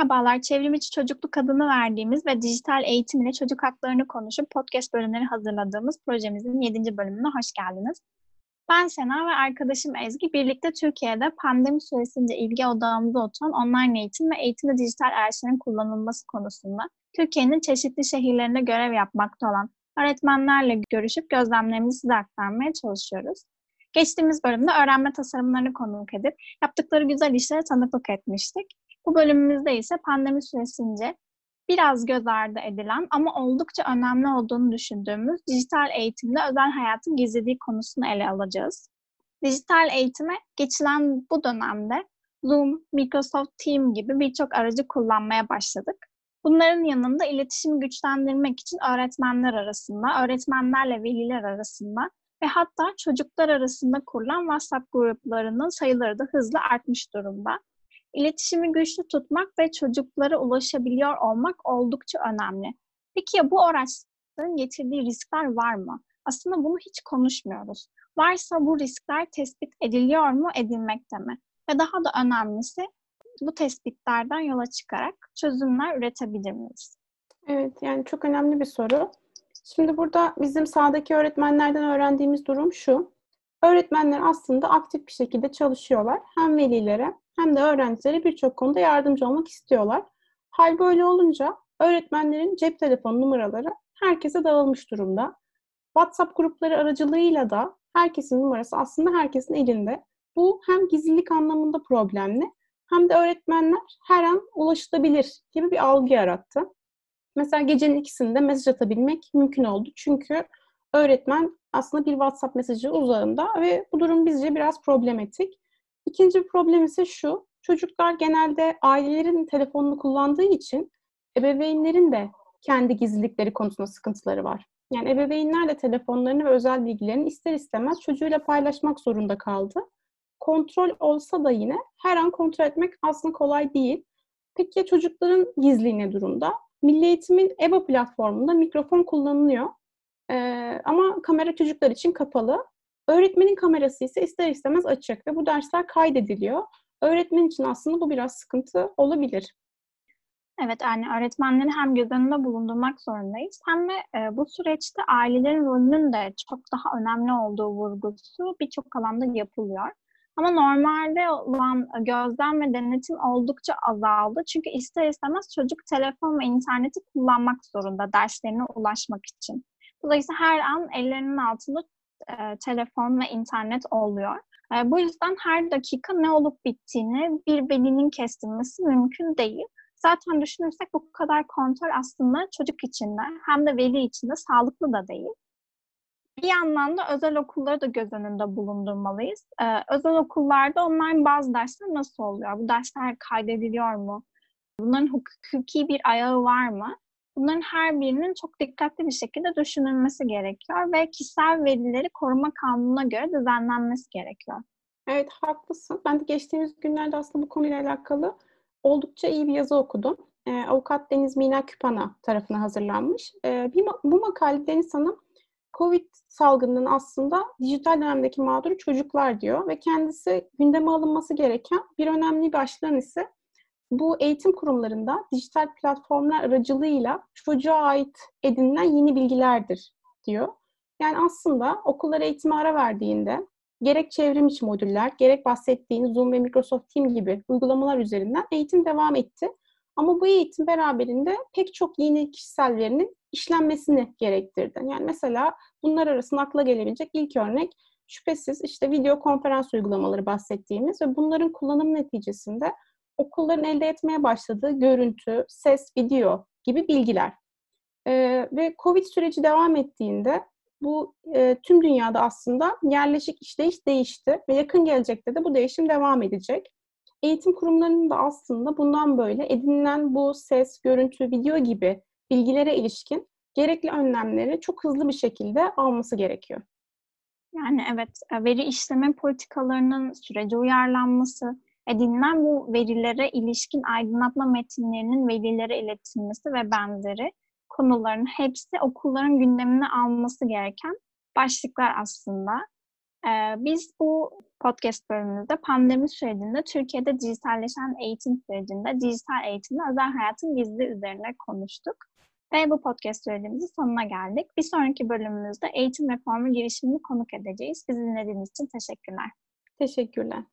Merhabalar, çevrimiçi çocukluk adını verdiğimiz ve dijital eğitim ile çocuk haklarını konuşup podcast bölümleri hazırladığımız projemizin 7. bölümüne hoş geldiniz. Ben Sena ve arkadaşım Ezgi birlikte Türkiye'de pandemi süresince ilgi odağımızda oturan online eğitim ve eğitimde dijital araçların kullanılması konusunda Türkiye'nin çeşitli şehirlerinde görev yapmakta olan öğretmenlerle görüşüp gözlemlerimizi size aktarmaya çalışıyoruz. Geçtiğimiz bölümde öğrenme tasarımlarını konuk edip yaptıkları güzel işlere tanıklık etmiştik. Bu bölümümüzde ise pandemi süresince biraz göz ardı edilen ama oldukça önemli olduğunu düşündüğümüz dijital eğitimde özel hayatın gizlediği konusunu ele alacağız. Dijital eğitime geçilen bu dönemde Zoom, Microsoft Teams gibi birçok aracı kullanmaya başladık. Bunların yanında iletişimi güçlendirmek için öğretmenler arasında, öğretmenlerle veliler arasında ve hatta çocuklar arasında kurulan WhatsApp gruplarının sayıları da hızla artmış durumda. İletişimi güçlü tutmak ve çocuklara ulaşabiliyor olmak oldukça önemli. Peki ya bu araçların getirdiği riskler var mı? Aslında bunu hiç konuşmuyoruz. Varsa bu riskler tespit ediliyor mu, edilmekte mi? Ve daha da önemlisi bu tespitlerden yola çıkarak çözümler üretebilir miyiz? Evet, yani çok önemli bir soru. Şimdi burada bizim sahadaki öğretmenlerden öğrendiğimiz durum şu. Öğretmenler aslında aktif bir şekilde çalışıyorlar. Hem velilere hem de öğrencilere birçok konuda yardımcı olmak istiyorlar. Hal böyle olunca öğretmenlerin cep telefon numaraları herkese dağılmış durumda. WhatsApp grupları aracılığıyla da herkesin numarası aslında herkesin elinde. Bu hem gizlilik anlamında problemli hem de öğretmenler her an ulaşılabilir gibi bir algı yarattı. Mesela gecenin ikisinde mesaj atabilmek mümkün oldu. Çünkü öğretmen aslında bir WhatsApp mesajı uzağında ve bu durum bizce biraz problematik. İkinci bir problem ise şu. Çocuklar genelde ailelerin telefonunu kullandığı için ebeveynlerin de kendi gizlilikleri konusunda sıkıntıları var. Yani ebeveynler de telefonlarını ve özel bilgilerini ister istemez çocuğuyla paylaşmak zorunda kaldı. Kontrol olsa da yine her an kontrol etmek aslında kolay değil. Peki ya çocukların gizliliği ne durumda? Milli Eğitim'in EBA platformunda mikrofon kullanılıyor. Ee, ama kamera çocuklar için kapalı. Öğretmenin kamerası ise ister istemez açık ve bu dersler kaydediliyor. Öğretmen için aslında bu biraz sıkıntı olabilir. Evet, yani öğretmenleri hem göz önünde bulundurmak zorundayız hem de e, bu süreçte ailelerin rolünün de çok daha önemli olduğu vurgusu birçok alanda yapılıyor. Ama normalde olan gözlem ve denetim oldukça azaldı. Çünkü ister istemez çocuk telefon ve interneti kullanmak zorunda derslerine ulaşmak için. Dolayısıyla her an ellerinin altında e, telefon ve internet oluyor. E, bu yüzden her dakika ne olup bittiğini bir belinin kestirmesi mümkün değil. Zaten düşünürsek bu kadar kontrol aslında çocuk için de hem de veli için de sağlıklı da değil. Bir yandan da özel okulları da göz önünde bulundurmalıyız. Ee, özel okullarda online bazı dersler nasıl oluyor? Bu dersler kaydediliyor mu? Bunların hukuki bir ayağı var mı? Bunların her birinin çok dikkatli bir şekilde düşünülmesi gerekiyor ve kişisel verileri koruma kanununa göre düzenlenmesi gerekiyor. Evet haklısın. Ben de geçtiğimiz günlerde aslında bu konuyla alakalı oldukça iyi bir yazı okudum. Ee, Avukat Deniz Mina Küpana tarafına hazırlanmış. Ee, bir, bu makale Deniz Hanım Covid salgınının aslında dijital dönemdeki mağduru çocuklar diyor ve kendisi gündeme alınması gereken bir önemli başlığın ise bu eğitim kurumlarında dijital platformlar aracılığıyla çocuğa ait edinilen yeni bilgilerdir diyor. Yani aslında okullar eğitime ara verdiğinde gerek çevrim içi modüller, gerek bahsettiğiniz Zoom ve Microsoft Team gibi uygulamalar üzerinden eğitim devam etti. Ama bu eğitim beraberinde pek çok yeni kişisel verinin işlenmesini gerektirdi. Yani mesela bunlar arasında akla gelebilecek ilk örnek şüphesiz işte video konferans uygulamaları bahsettiğimiz ve bunların kullanım neticesinde okulların elde etmeye başladığı görüntü, ses, video gibi bilgiler. Ee, ve Covid süreci devam ettiğinde bu e, tüm dünyada aslında yerleşik işleyiş değişti ve yakın gelecekte de bu değişim devam edecek. Eğitim kurumlarının da aslında bundan böyle edinilen bu ses, görüntü, video gibi bilgilere ilişkin gerekli önlemleri çok hızlı bir şekilde alması gerekiyor. Yani evet, e, veri işleme politikalarının sürece uyarlanması, edinilen bu verilere ilişkin aydınlatma metinlerinin velilere iletilmesi ve benzeri konuların hepsi okulların gündemine alması gereken başlıklar aslında. Ee, biz bu podcast bölümümüzde pandemi sürecinde Türkiye'de dijitalleşen eğitim sürecinde dijital eğitimde özel hayatın gizli üzerine konuştuk. Ve bu podcast sürecimizin sonuna geldik. Bir sonraki bölümümüzde eğitim reformu girişimini konuk edeceğiz. Bizi dinlediğiniz için teşekkürler. Teşekkürler.